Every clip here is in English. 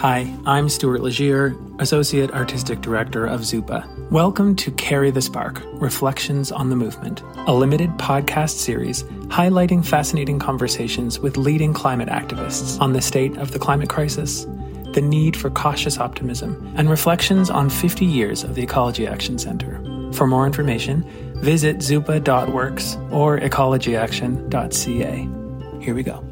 Hi, I'm Stewart Legere, Associate Artistic Director of Zuppa. Welcome to Carry the Spark Reflections on the Movement, a limited podcast series highlighting fascinating conversations with leading climate activists on the state of the climate crisis, the need for cautious optimism, and reflections on 50 years of the Ecology Action Centre. For more information, visit zuppa.works or ecologyaction.ca. Here we go.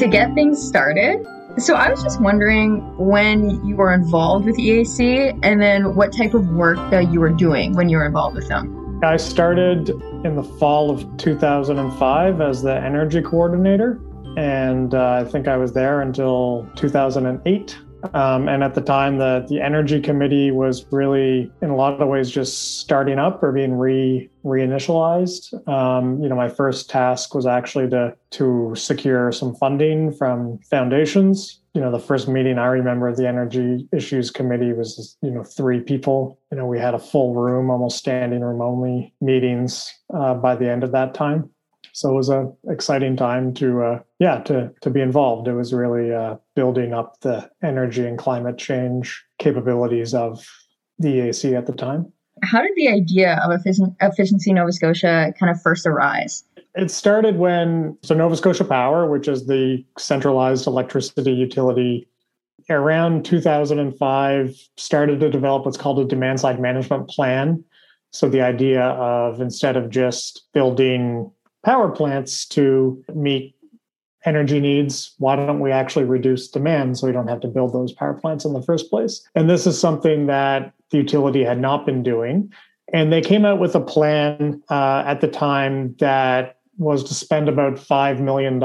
To get things started, so I was just wondering when you were involved with EAC and then what type of work that you were doing when you were involved with them. I started in the fall of 2005 as the energy coordinator, and uh, I think I was there until 2008. Um, and at the time, the, the energy committee was really, in a lot of ways, just starting up or being re reinitialized. Um, you know, my first task was actually to to secure some funding from foundations. You know, the first meeting I remember of the energy issues committee was, you know, three people. You know, we had a full room, almost standing room only meetings uh, by the end of that time so it was a exciting time to uh, yeah to to be involved. It was really uh, building up the energy and climate change capabilities of the EAC at the time. How did the idea of efficiency nova scotia kind of first arise? It started when so nova scotia power which is the centralized electricity utility around 2005 started to develop what's called a demand side management plan. So the idea of instead of just building power plants to meet energy needs, why don't we actually reduce demand so we don't have to build those power plants in the first place? And this is something that the utility had not been doing. And they came out with a plan uh, at the time that was to spend about $5 million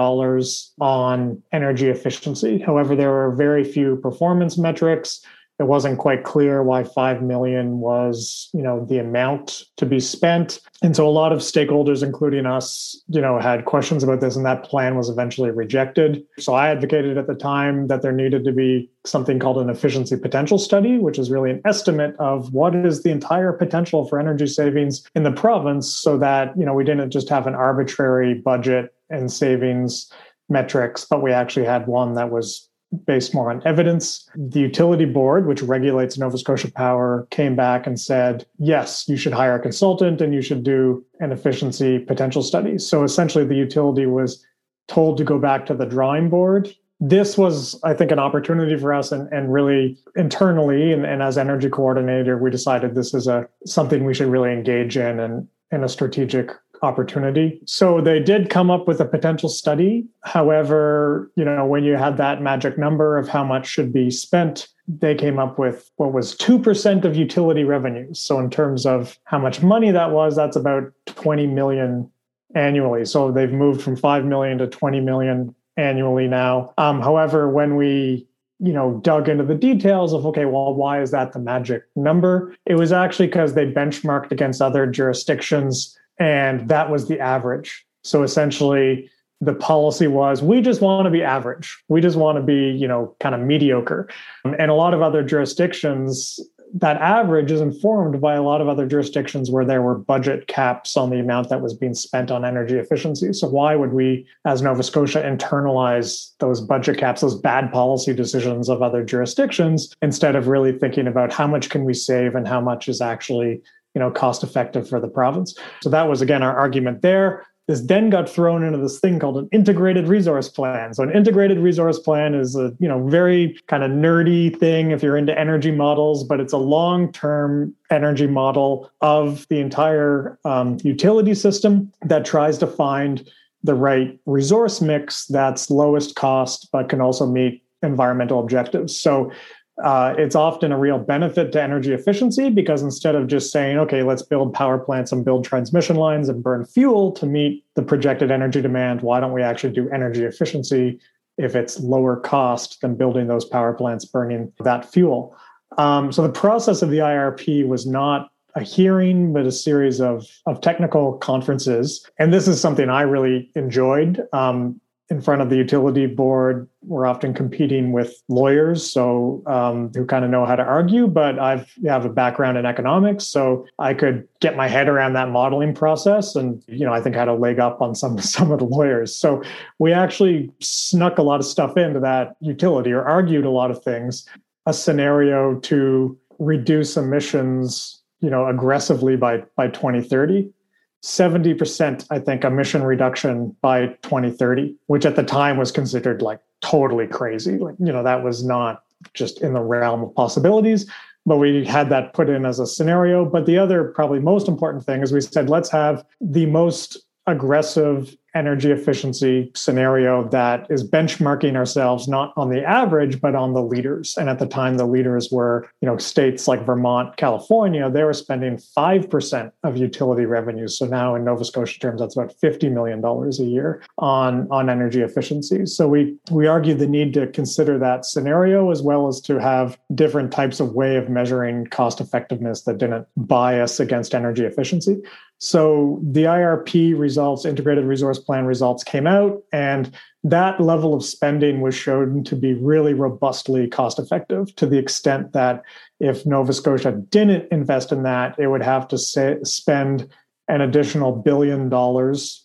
on energy efficiency. However, there were very few performance metrics it wasn't quite clear why 5 million was you know the amount to be spent. And so a lot of stakeholders including us you know had questions about this and that plan was eventually rejected. So i advocated at the time that there needed to be something called an efficiency potential study which is really an estimate of what is the entire potential for energy savings in the province so that you know we didn't just have an arbitrary budget and savings metrics but we actually had one that was based more on evidence. The utility board, which regulates Nova Scotia Power, came back and said, yes, you should hire a consultant and you should do an efficiency potential study. So essentially, the utility was told to go back to the drawing board. This was, I think, an opportunity for us and, and really internally and, and as energy coordinator, we decided this is a something we should really engage in and in a strategic opportunity. So they did come up with a potential study. However, you know, when you had that magic number of how much should be spent, they came up with what was 2% of utility revenues. So in terms of how much money that was, that's about 20 million annually. So they've moved from 5 million to 20 million annually now. Um, however, when we you know dug into the details of okay well why is that the magic number it was actually because they benchmarked against other jurisdictions and that was the average. So essentially, the policy was we just want to be average. We just want to be, you know, kind of mediocre. Um, and a lot of other jurisdictions, that average is informed by a lot of other jurisdictions where there were budget caps on the amount that was being spent on energy efficiency. So why would we, as Nova Scotia, internalize those budget caps, those bad policy decisions of other jurisdictions, instead of really thinking about how much can we save and how much is actually you know cost effective for the province. So that was again our argument there. This then got thrown into this thing called an integrated resource plan. So an integrated resource plan is a you know very kind of nerdy thing if you're into energy models but it's a long-term energy model of the entire um, utility system that tries to find the right resource mix that's lowest cost but can also meet environmental objectives. So uh, it's often a real benefit to energy efficiency because instead of just saying, okay, let's build power plants and build transmission lines and burn fuel to meet the projected energy demand, why don't we actually do energy efficiency if it's lower cost than building those power plants burning that fuel? Um, so the process of the IRP was not a hearing, but a series of, of technical conferences. And this is something I really enjoyed. Um, in front of the utility board, we're often competing with lawyers, so um, who kind of know how to argue. But I've have a background in economics, so I could get my head around that modeling process, and you know I think I had a leg up on some some of the lawyers. So we actually snuck a lot of stuff into that utility, or argued a lot of things. A scenario to reduce emissions, you know, aggressively by by 2030 70%, I think, emission reduction by 2030, which at the time was considered like totally crazy. Like, you know, that was not just in the realm of possibilities, but we had that put in as a scenario. But the other, probably most important thing is we said, let's have the most aggressive energy efficiency scenario that is benchmarking ourselves not on the average but on the leaders. And at the time the leaders were you know states like vermont california they were spending 5% of utility revenues. So now in nova scotia terms that's about $50 million a year on on energy efficiency. So we we argued the need to consider that scenario as well as to have different types of way of measuring cost effectiveness that didn't bias against energy efficiency so the IRP results, integrated resource plan results came out, and that level of spending was shown to be really robustly cost effective to the extent that if Nova Scotia didn't invest in that, it would have to say, spend an additional billion dollars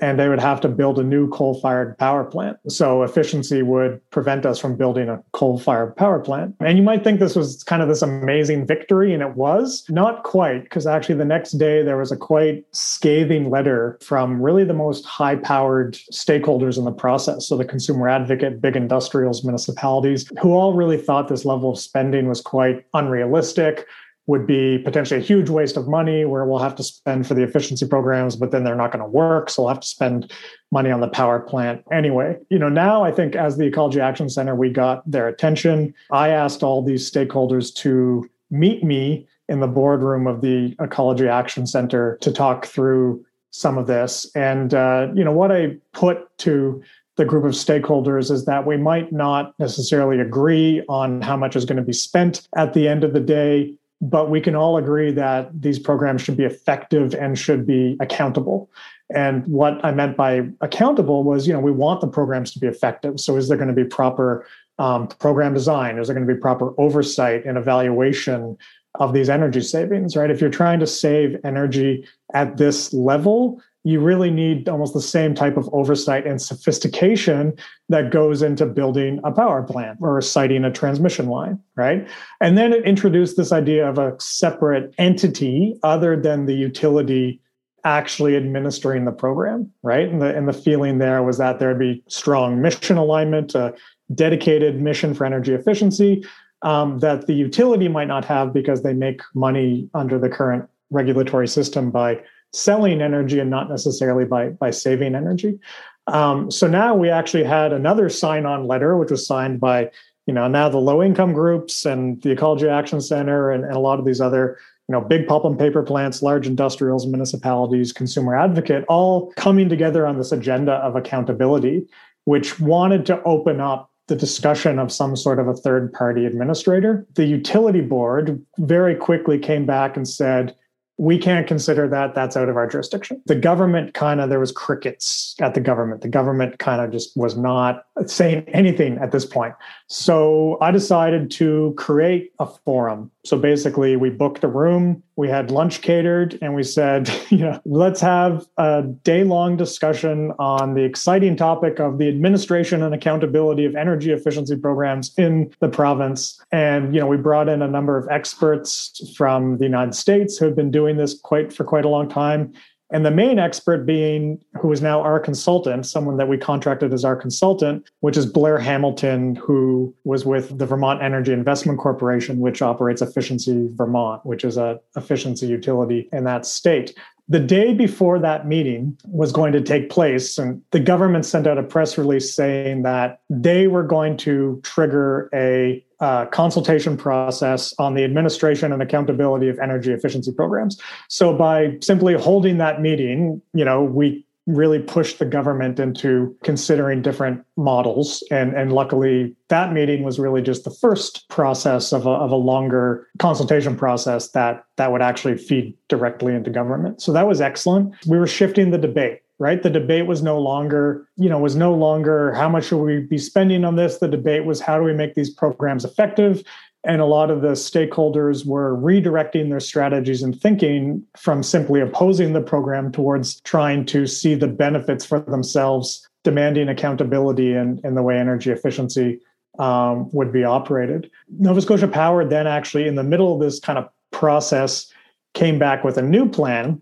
and they would have to build a new coal fired power plant. So efficiency would prevent us from building a coal fired power plant. And you might think this was kind of this amazing victory, and it was not quite, because actually the next day there was a quite scathing letter from really the most high powered stakeholders in the process. So the consumer advocate, big industrials, municipalities, who all really thought this level of spending was quite unrealistic would be potentially a huge waste of money where we'll have to spend for the efficiency programs, but then they're not going to work. So we'll have to spend money on the power plant anyway. You know, now I think as the Ecology Action Center, we got their attention. I asked all these stakeholders to meet me in the boardroom of the Ecology Action Center to talk through some of this. And, uh, you know, what I put to the group of stakeholders is that we might not necessarily agree on how much is going to be spent at the end of the day but we can all agree that these programs should be effective and should be accountable. And what I meant by accountable was, you know, we want the programs to be effective. So, is there going to be proper um, program design? Is there going to be proper oversight and evaluation of these energy savings? Right? If you're trying to save energy at this level, you really need almost the same type of oversight and sophistication that goes into building a power plant or siting a transmission line, right? And then it introduced this idea of a separate entity other than the utility actually administering the program, right? And the and the feeling there was that there'd be strong mission alignment, a dedicated mission for energy efficiency um, that the utility might not have because they make money under the current regulatory system by selling energy and not necessarily by by saving energy. Um, so now we actually had another sign-on letter, which was signed by you know now the low-income groups and the Ecology Action Center and, and a lot of these other you know big pulp and paper plants, large industrials, municipalities, consumer advocate, all coming together on this agenda of accountability, which wanted to open up the discussion of some sort of a third party administrator. The utility board very quickly came back and said, we can't consider that that's out of our jurisdiction. The government kind of there was crickets at the government. The government kind of just was not saying anything at this point. So i decided to create a forum so basically we booked a room we had lunch catered and we said you know let's have a day long discussion on the exciting topic of the administration and accountability of energy efficiency programs in the province. And you know we brought in a number of experts from the united states who have been doing this quite for quite a long time and the main expert being who is now our consultant, someone that we contracted as our consultant, which is Blair Hamilton, who was with the Vermont Energy Investment Corporation, which operates Efficiency Vermont, which is a efficiency utility in that state. The day before that meeting was going to take place, and the government sent out a press release saying that they were going to trigger a uh, consultation process on the administration and accountability of energy efficiency programs. So by simply holding that meeting, you know, we really pushed the government into considering different models. And, and luckily, that meeting was really just the first process of a, of a longer consultation process that, that would actually feed directly into government. So that was excellent. We were shifting the debate right? The debate was no longer, you know, was no longer how much should we be spending on this? The debate was how do we make these programs effective? And a lot of the stakeholders were redirecting their strategies and thinking from simply opposing the program towards trying to see the benefits for themselves, demanding accountability in, in the way energy efficiency um, would be operated. Nova Scotia Power then actually, in the middle of this kind of process, came back with a new plan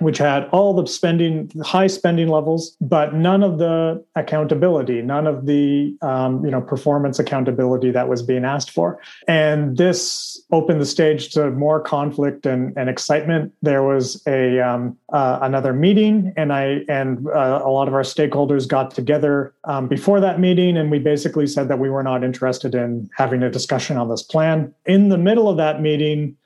which had all the spending, high spending levels, but none of the accountability, none of the um, you know performance accountability that was being asked for. And this opened the stage to more conflict and, and excitement. There was a um, uh, another meeting, and I and uh, a lot of our stakeholders got together um, before that meeting, and we basically said that we were not interested in having a discussion on this plan. In the middle of that meeting,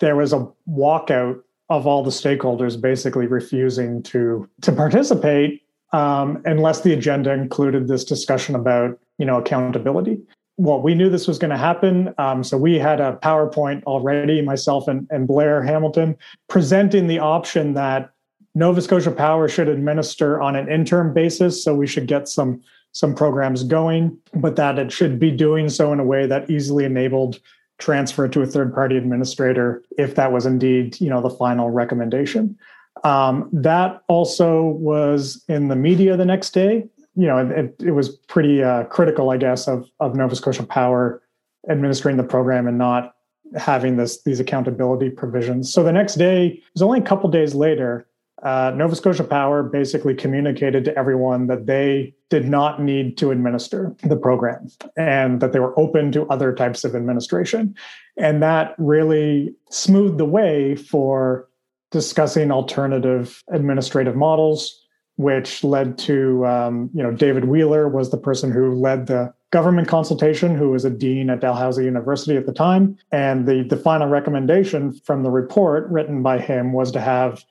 there was a walkout of all the stakeholders basically refusing to to participate um, unless the agenda included this discussion about you know accountability. Well, we knew this was going to happen, um, so we had a PowerPoint already, myself and, and Blair Hamilton, presenting the option that Nova Scotia Power should administer on an interim basis. So we should get some some programs going, but that it should be doing so in a way that easily enabled transfer to a third party administrator if that was indeed you know the final recommendation. Um, that also was in the media the next day. You know it, it was pretty uh, critical i guess of, of nova scotia power administering the program and not having this these accountability provisions. So the next day it was only a couple days later uh, Nova Scotia Power basically communicated to everyone that they did not need to administer the program and that they were open to other types of administration. And that really smoothed the way for discussing alternative administrative models, which led to, um, you know, David Wheeler was the person who led the government consultation, who was a dean at Dalhousie University at the time. And the, the final recommendation from the report written by him was to have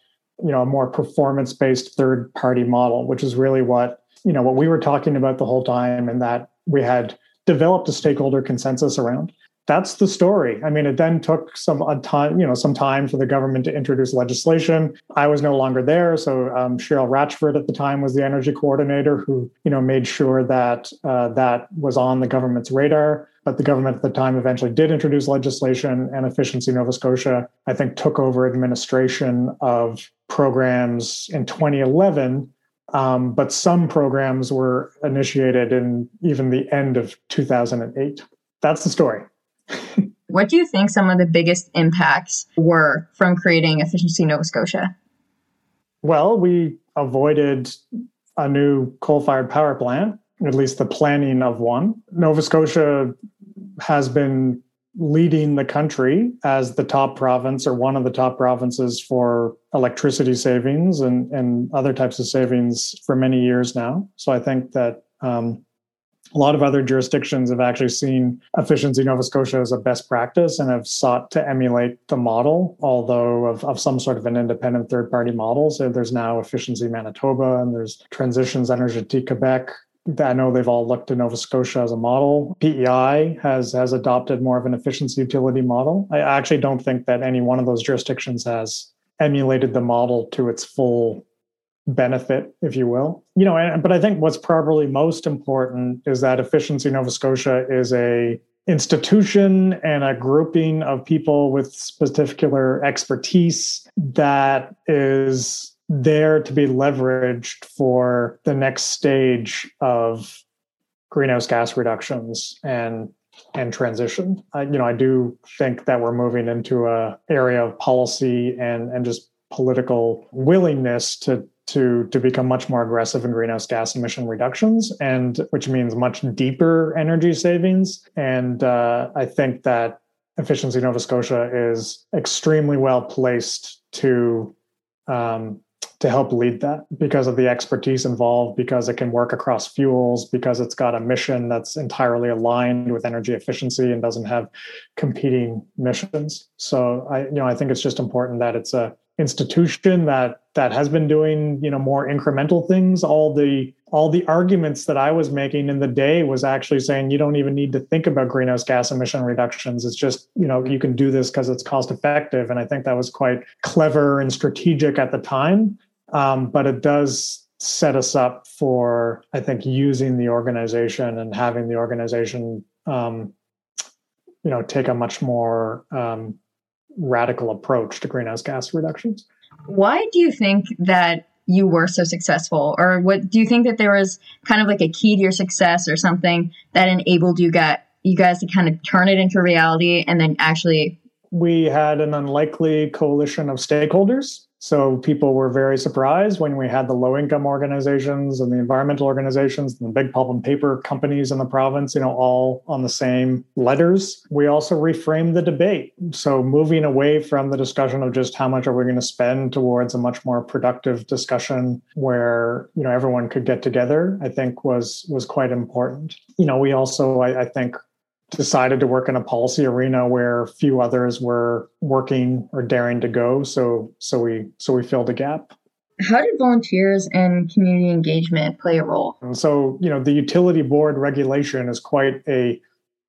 you know a more performance based third party model which is really what you know what we were talking about the whole time and that we had developed a stakeholder consensus around. That's the story. I mean it then took some time you know some time for the government to introduce legislation. I was no longer there so um, cheryl ratchford at the time was the energy coordinator who you know made sure that uh, that was on the government's radar. But the government at the time eventually did introduce legislation and efficiency nova scotia i think took over administration of programs in 2011 um, but some programs were initiated in even the end of 2008 that's the story. What do you think some of the biggest impacts were from creating efficiency nova scotia? Well we avoided a new coal-fired power plant at least the planning of one. Nova scotia has been leading the country as the top province or one of the top provinces for electricity savings and, and other types of savings for many years now. So I think that um, a lot of other jurisdictions have actually seen efficiency Nova Scotia as a best practice and have sought to emulate the model, although of, of some sort of an independent third party model. So there's now efficiency Manitoba and there's Transitions Energetique Quebec I know they've all looked to Nova Scotia as a model. PEI has has adopted more of an efficiency utility model. I actually don't think that any one of those jurisdictions has emulated the model to its full benefit, if you will. You know, but I think what's probably most important is that efficiency Nova Scotia is a institution and a grouping of people with particular expertise that is there to be leveraged for the next stage of greenhouse gas reductions and and transition. I, you know, I do think that we're moving into a area of policy and and just political willingness to to to become much more aggressive in greenhouse gas emission reductions, and which means much deeper energy savings. And uh, I think that Efficiency Nova Scotia is extremely well placed to um, to help lead that because of the expertise involved, because it can work across fuels, because it's got a mission that's entirely aligned with energy efficiency and doesn't have competing missions. So I, you know, I think it's just important that it's a institution that that has been doing you know more incremental things. All the all the arguments that i was making in the day was actually saying you don't even need to think about greenhouse gas emission reductions. It's just you know you can do this because it's cost effective. And i think that was quite clever and strategic at the time um, but it does set us up for, I think, using the organization and having the organization, um, you know, take a much more um, radical approach to greenhouse gas reductions. Why do you think that you were so successful, or what do you think that there was kind of like a key to your success or something that enabled you got you guys to kind of turn it into reality and then actually? We had an unlikely coalition of stakeholders so people were very surprised when we had the low income organizations and the environmental organizations and the big pulp and paper companies in the province, you know, all on the same letters. We also reframed the debate. So moving away from the discussion of just how much are we going to spend towards a much more productive discussion where, you know, everyone could get together, I think was was quite important. You know, we also I, I think decided to work in a policy arena where few others were working or daring to go. So so we so we filled a gap. How did volunteers and community engagement play a role? And so you know the utility board regulation is quite a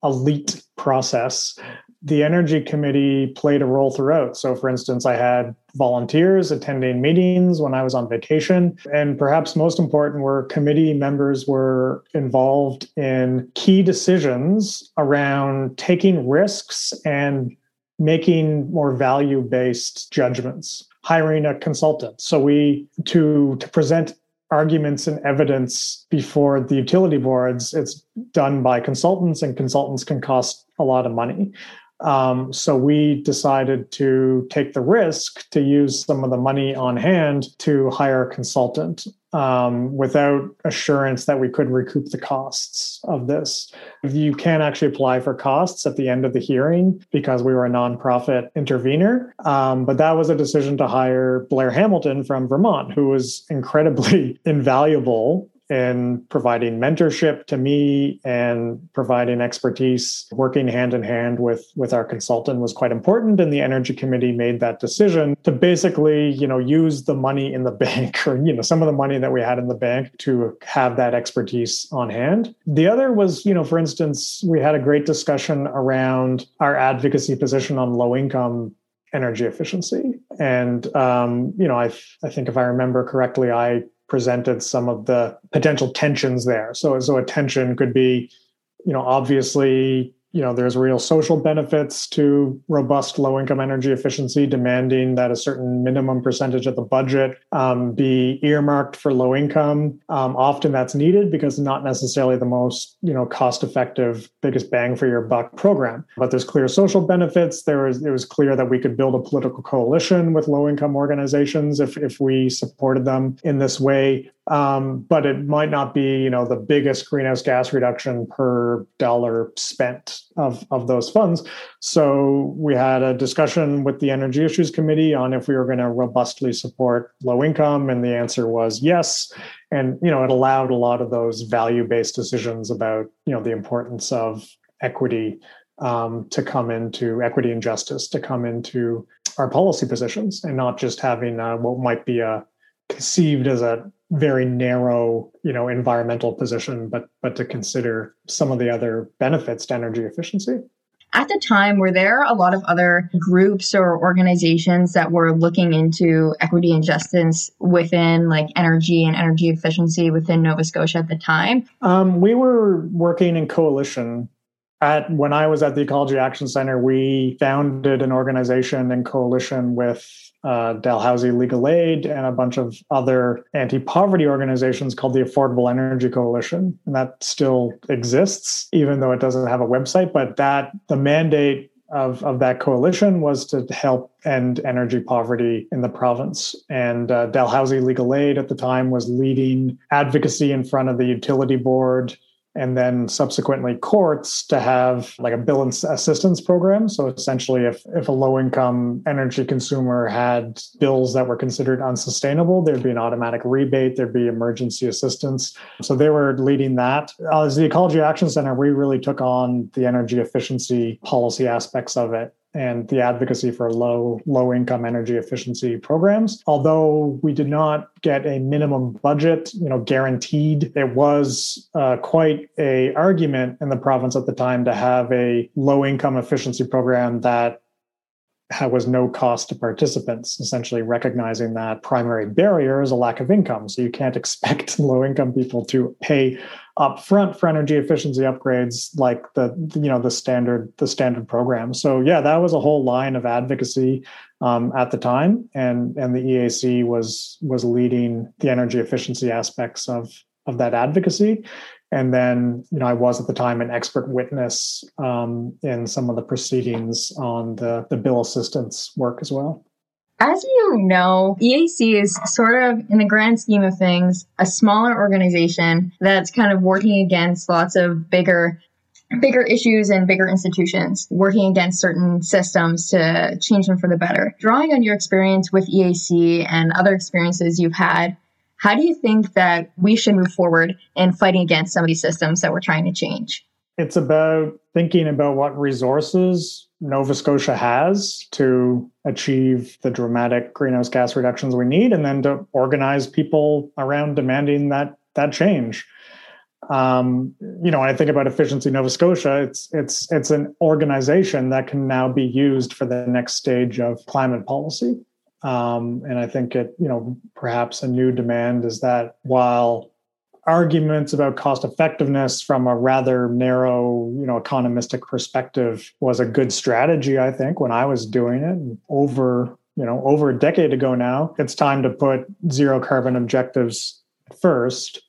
elite process the energy committee played a role throughout. So, for instance, I had volunteers attending meetings when I was on vacation. And perhaps most important were committee members were involved in key decisions around taking risks and making more value based judgments hiring a consultant so we to to present arguments and evidence before the utility boards it's done by consultants and consultants can cost a lot of money um, so we decided to take the risk to use some of the money on hand to hire a consultant um, without assurance that we could recoup the costs of this. You can actually apply for costs at the end of the hearing because we were a nonprofit intervener. Um, but that was a decision to hire Blair Hamilton from Vermont, who was incredibly invaluable and providing mentorship to me and providing expertise. Working hand in hand with with our consultant was quite important and the energy committee made that decision to basically you know use the money in the bank or you know some of the money that we had in the bank to have that expertise on hand. The other was you know for instance we had a great discussion around our advocacy position on low income energy efficiency. And um, you know I, I think if i remember correctly i presented some of the potential tensions there. So, so a tension could be, you know, obviously you know there's real social benefits to robust low income energy efficiency demanding that a certain minimum percentage of the budget um, be earmarked for low income um, often that's needed because not necessarily the most you know cost effective biggest bang for your buck program. But there's clear social benefits. There was it was clear that we could build a political coalition with low income organizations if, if we supported them in this way um, but it might not be you know the biggest greenhouse gas reduction per dollar spent of, of those funds. So we had a discussion with the energy issues committee on if we were going to robustly support low income and the answer was yes. And you know it allowed a lot of those value based decisions about you know the importance of equity um, to come into equity and justice to come into our policy positions and not just having uh, what might be a conceived as a very narrow you know environmental position but but to consider some of the other benefits to energy efficiency? At the time were there a lot of other groups or organizations that were looking into equity and justice within like energy and energy efficiency within nova scotia at the time? Um, we were working in coalition at when i was at the ecology action center we founded an organization in coalition with uh, Dalhousie Legal Aid and a bunch of other anti poverty organizations called the Affordable Energy Coalition. And that still exists, even though it doesn't have a website. But that the mandate of, of that coalition was to help end energy poverty in the province. And uh, Dalhousie Legal Aid at the time was leading advocacy in front of the utility board and then subsequently courts to have like a bill assistance program. So essentially, if, if a low income energy consumer had bills that were considered unsustainable, there'd be an automatic rebate, there'd be emergency assistance. So they were leading that. As the Ecology Action Center, we really took on the energy efficiency policy aspects of it and the advocacy for low low income energy efficiency programs. Although we did not get a minimum budget you know guaranteed it was uh, quite a argument in the province at the time to have a low income efficiency program that was no cost to participants, essentially recognizing that primary barrier is a lack of income. So you can't expect low income people to pay upfront for energy efficiency upgrades like the you know the standard the standard program. So yeah, that was a whole line of advocacy um, at the time, and and the EAC was was leading the energy efficiency aspects of of that advocacy. And then, you know, I was at the time an expert witness um, in some of the proceedings on the, the bill assistance work as well. As you know, EAC is sort of, in the grand scheme of things, a smaller organization that's kind of working against lots of bigger bigger issues and bigger institutions working against certain systems to change them for the better. Drawing on your experience with EAC and other experiences you've had, how do you think that we should move forward in fighting against some of these systems that we're trying to change? It's about thinking about what resources Nova Scotia has to achieve the dramatic greenhouse gas reductions we need, and then to organize people around demanding that that change. Um, you know, when I think about efficiency Nova Scotia, it's it's it's an organization that can now be used for the next stage of climate policy. Um, and I think it, you know, perhaps a new demand is that while arguments about cost effectiveness from a rather narrow, you know, economistic perspective was a good strategy, I think, when I was doing it. Over, you know, over a decade ago now, it's time to put zero carbon objectives first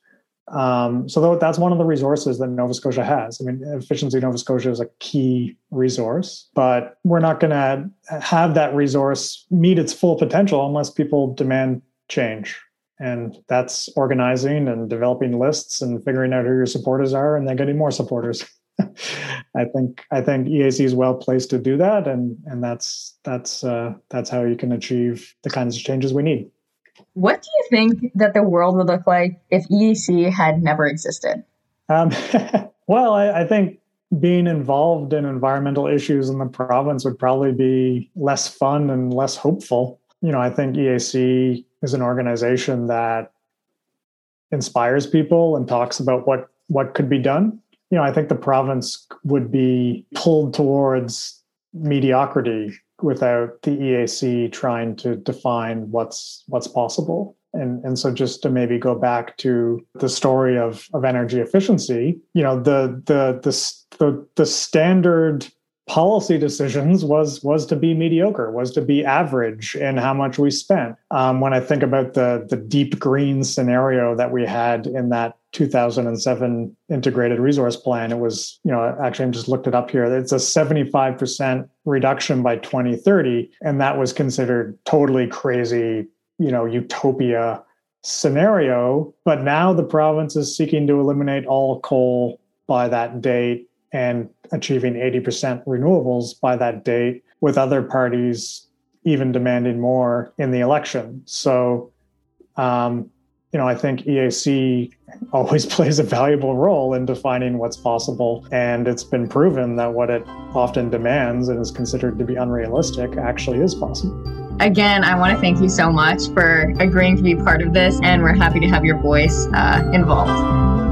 um, so that's one of the resources that Nova Scotia has. I mean, efficiency Nova Scotia is a key resource, but we're not going to have that resource meet its full potential unless people demand change. And that's organizing and developing lists and figuring out who your supporters are, and then getting more supporters. I think I think EAC is well placed to do that, and and that's that's uh, that's how you can achieve the kinds of changes we need. What do you think that the world would look like if EAC had never existed? Um, well, I, I think being involved in environmental issues in the province would probably be less fun and less hopeful. You know, I think EAC is an organization that inspires people and talks about what what could be done. You know, I think the province would be pulled towards mediocrity without the EAC trying to define what's what's possible. And, and so just to maybe go back to the story of, of energy efficiency, you know, the the the the, the standard policy decisions was was to be mediocre, was to be average in how much we spent. Um, when I think about the the deep green scenario that we had in that 2007 integrated resource plan, it was you know actually I just looked it up here. It's a 75 percent reduction by 2030, and that was considered totally crazy, you know, utopia scenario. But now the province is seeking to eliminate all coal by that date and achieving 80% renewables by that date, with other parties even demanding more in the election. So, um, you know, I think EAC always plays a valuable role in defining what's possible. And it's been proven that what it often demands and is considered to be unrealistic actually is possible. Again, I want to thank you so much for agreeing to be part of this, and we're happy to have your voice uh, involved.